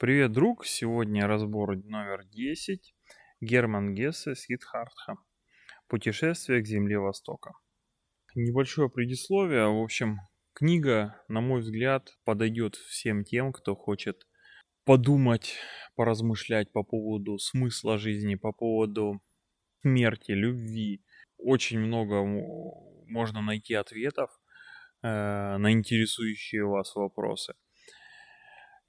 Привет, друг! Сегодня разбор номер 10. Герман Гессе, Сидхартха. Путешествие к земле Востока. Небольшое предисловие. В общем, книга, на мой взгляд, подойдет всем тем, кто хочет подумать, поразмышлять по поводу смысла жизни, по поводу смерти, любви. Очень много можно найти ответов э, на интересующие вас вопросы.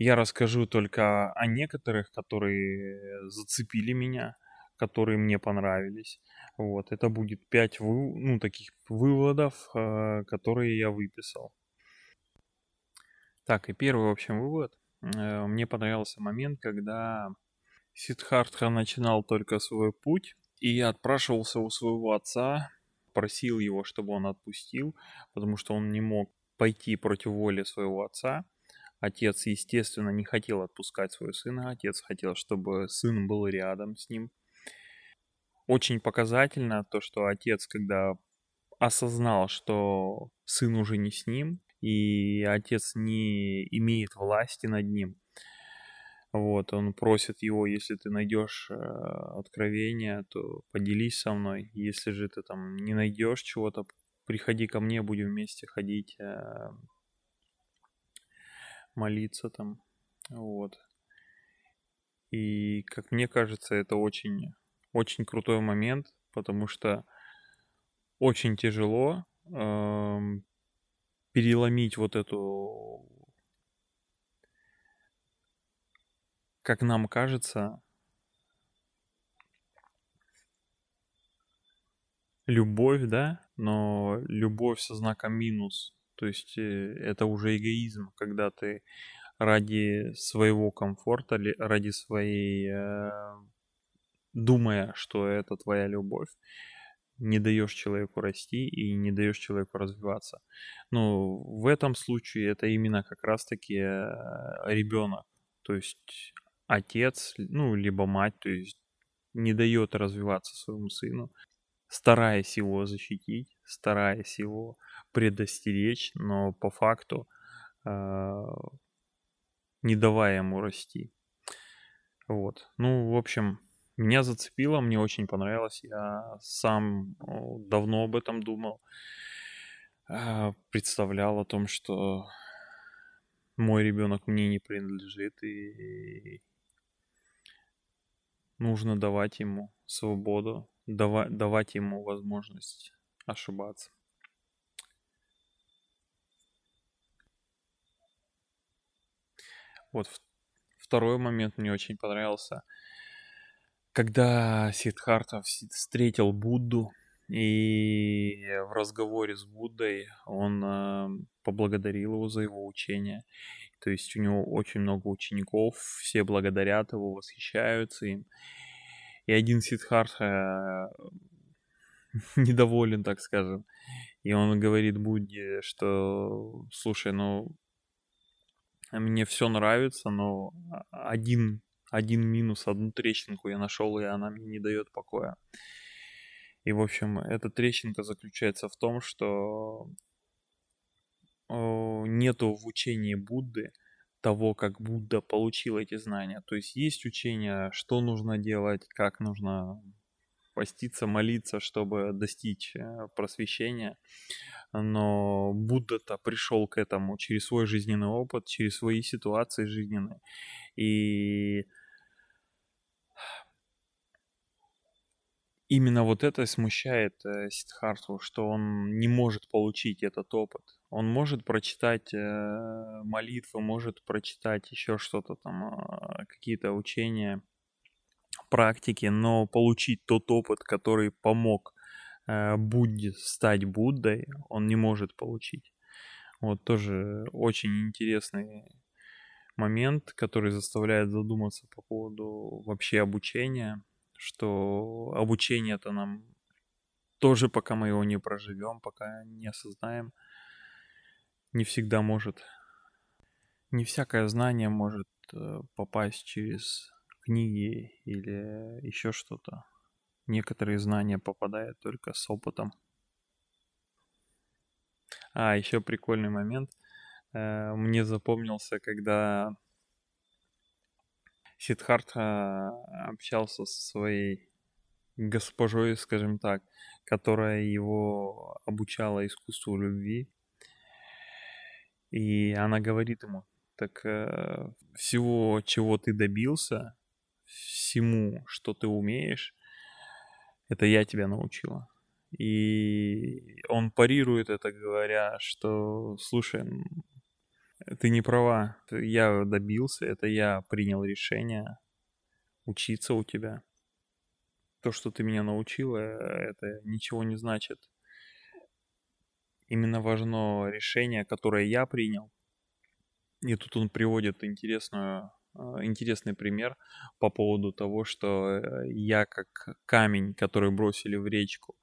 Я расскажу только о некоторых, которые зацепили меня, которые мне понравились. Вот, это будет пять вы, ну, таких выводов, э, которые я выписал. Так, и первый, в общем, вывод. Э, мне понравился момент, когда Сидхартха начинал только свой путь и отпрашивался у своего отца, просил его, чтобы он отпустил, потому что он не мог пойти против воли своего отца. Отец, естественно, не хотел отпускать своего сына. Отец хотел, чтобы сын был рядом с ним. Очень показательно то, что отец, когда осознал, что сын уже не с ним, и отец не имеет власти над ним, вот, он просит его, если ты найдешь э, откровение, то поделись со мной. Если же ты там не найдешь чего-то, приходи ко мне, будем вместе ходить, э, молиться там, вот. И, как мне кажется, это очень, очень крутой момент, потому что очень тяжело э, переломить вот эту, как нам кажется, любовь, да, но любовь со знаком минус. То есть э, это уже эгоизм, когда ты ради своего комфорта, ради своей, э, думая, что это твоя любовь, не даешь человеку расти и не даешь человеку развиваться. Но в этом случае это именно как раз-таки э, ребенок, то есть отец, ну, либо мать, то есть не дает развиваться своему сыну, стараясь его защитить, стараясь его предостеречь, но по факту э, не давая ему расти. Вот. Ну, в общем, меня зацепило, мне очень понравилось. Я сам давно об этом думал. Э, представлял о том, что мой ребенок мне не принадлежит и нужно давать ему свободу, давать, давать ему возможность ошибаться. Вот второй момент мне очень понравился. Когда Сидхарта встретил Будду, и в разговоре с Буддой он э, поблагодарил его за его учение. То есть у него очень много учеников, все благодарят его, восхищаются им. И один Сидхарта э, недоволен, так скажем. И он говорит Будде, что, слушай, ну, мне все нравится, но один, один минус, одну трещинку я нашел, и она мне не дает покоя. И, в общем, эта трещинка заключается в том, что нету в учении Будды того, как Будда получил эти знания. То есть есть учение, что нужно делать, как нужно поститься, молиться, чтобы достичь э, просвещения но Будда-то пришел к этому через свой жизненный опыт, через свои ситуации жизненные. И именно вот это смущает э, Сидхарту, что он не может получить этот опыт. Он может прочитать э, молитвы, может прочитать еще что-то там, э, какие-то учения, практики, но получить тот опыт, который помог э, Будде стать Буддой, он не может получить. Вот тоже очень интересный момент, который заставляет задуматься по поводу вообще обучения, что обучение это нам тоже, пока мы его не проживем, пока не осознаем, не всегда может, не всякое знание может э, попасть через книги или еще что-то. Некоторые знания попадают только с опытом. А, еще прикольный момент. Э, мне запомнился, когда Сидхартха общался со своей госпожой, скажем так, которая его обучала искусству любви. И она говорит ему, так э, всего, чего ты добился, всему, что ты умеешь, это я тебя научила. И он парирует это, говоря, что, слушай, ты не права, я добился, это я принял решение учиться у тебя. То, что ты меня научила, это ничего не значит. Именно важно решение, которое я принял. И тут он приводит интересную а, интересный пример по поводу того, что э, я как камень, который бросили в речку.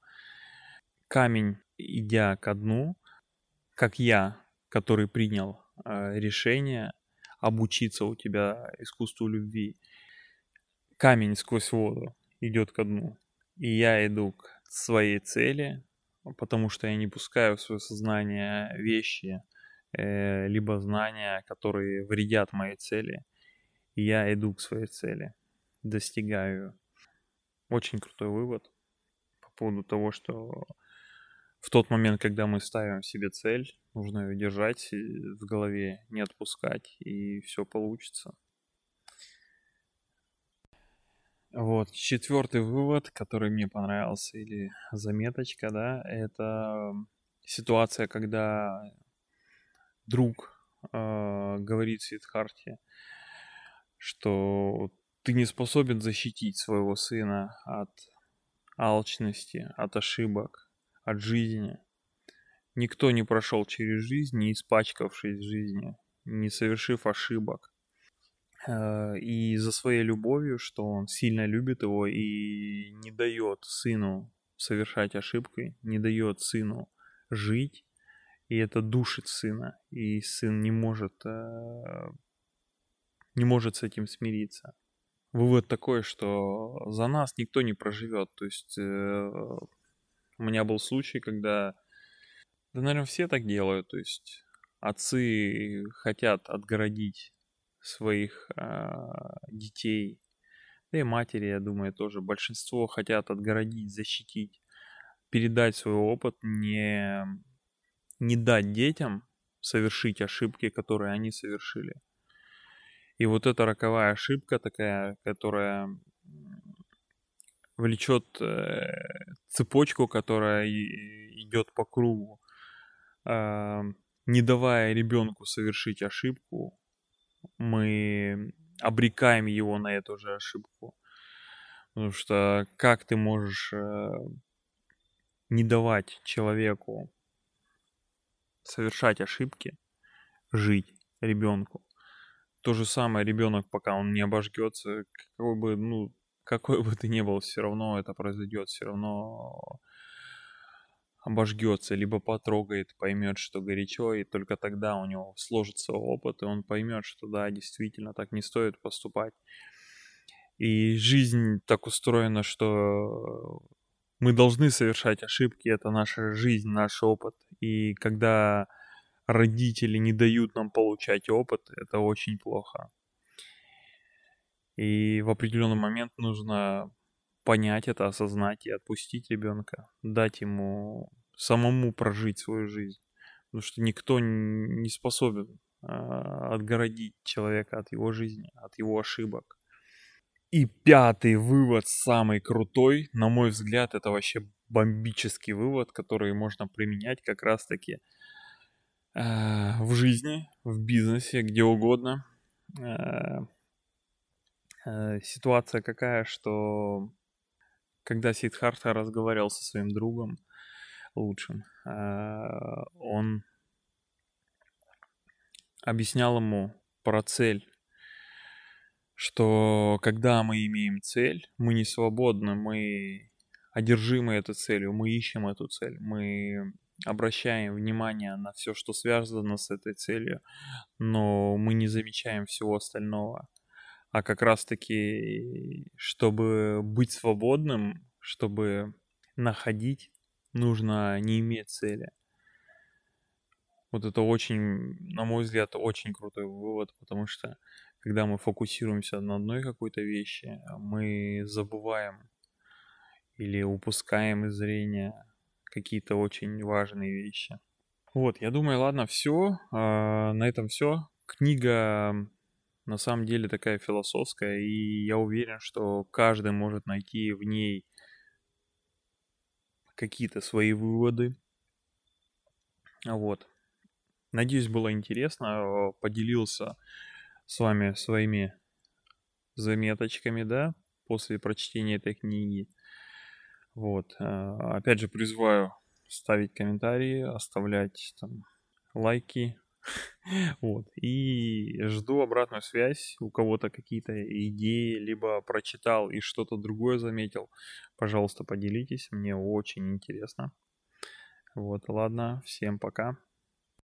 Камень, идя ко дну, как я, который принял решение обучиться у тебя искусству любви. Камень сквозь воду идет ко дну. И я иду к своей цели, потому что я не пускаю в свое сознание вещи, э, либо знания, которые вредят моей цели я иду к своей цели, достигаю. Очень крутой вывод по поводу того, что в тот момент, когда мы ставим себе цель, нужно ее держать в голове, не отпускать, и все получится. Вот, четвертый вывод, который мне понравился, или заметочка, да, это ситуация, когда друг э, говорит Сидхарте, что ты не способен защитить своего сына от алчности, от ошибок, от жизни. Никто не прошел через жизнь, не испачкавшись жизни, не совершив ошибок. Э, и за своей любовью, что он сильно любит его и не дает сыну совершать ошибки, не дает сыну жить, и это душит сына, и сын не может э, не может с этим смириться. Вывод такой, что за нас никто не проживет. То есть э, у меня был случай, когда, да, наверное, все так делают. То есть отцы хотят отгородить своих э, детей, да и матери, я думаю, тоже. Большинство хотят отгородить, защитить, передать свой опыт, не, не дать детям совершить ошибки, которые они совершили. И вот эта роковая ошибка такая, которая влечет э, цепочку, которая идет по кругу, э, не давая ребенку совершить ошибку, мы обрекаем его на эту же ошибку. Потому что как ты можешь э, не давать человеку совершать ошибки, жить ребенку? то же самое ребенок, пока он не обожгется, какой бы, ну, какой бы ты ни был, все равно это произойдет, все равно обожгется, либо потрогает, поймет, что горячо, и только тогда у него сложится опыт, и он поймет, что да, действительно так не стоит поступать. И жизнь так устроена, что мы должны совершать ошибки, это наша жизнь, наш опыт. И когда родители не дают нам получать опыт, это очень плохо. И в определенный момент нужно понять это, осознать и отпустить ребенка, дать ему самому прожить свою жизнь. Потому что никто не способен а, отгородить человека от его жизни, от его ошибок. И пятый вывод, самый крутой, на мой взгляд, это вообще бомбический вывод, который можно применять как раз-таки Э, в жизни, в бизнесе, где угодно. Э, ситуация какая, что когда Сидхартха разговаривал со своим другом лучшим, он объяснял ему про цель, что когда мы имеем цель, мы не свободны, мы одержимы этой целью, мы ищем эту цель, мы обращаем внимание на все, что связано с этой целью, но мы не замечаем всего остального. А как раз-таки, чтобы быть свободным, чтобы находить, нужно не иметь цели. Вот это очень, на мой взгляд, очень крутой вывод, потому что когда мы фокусируемся на одной какой-то вещи, мы забываем или упускаем из зрения какие-то очень важные вещи. Вот, я думаю, ладно, все. А, на этом все. Книга на самом деле такая философская, и я уверен, что каждый может найти в ней какие-то свои выводы. Вот. Надеюсь, было интересно. Поделился с вами своими заметочками, да, после прочтения этой книги. Вот. А, опять же, призываю ставить комментарии, оставлять там лайки. Вот. И жду обратную связь. У кого-то какие-то идеи, либо прочитал и что-то другое заметил. Пожалуйста, поделитесь. Мне очень интересно. Вот, ладно. Всем пока.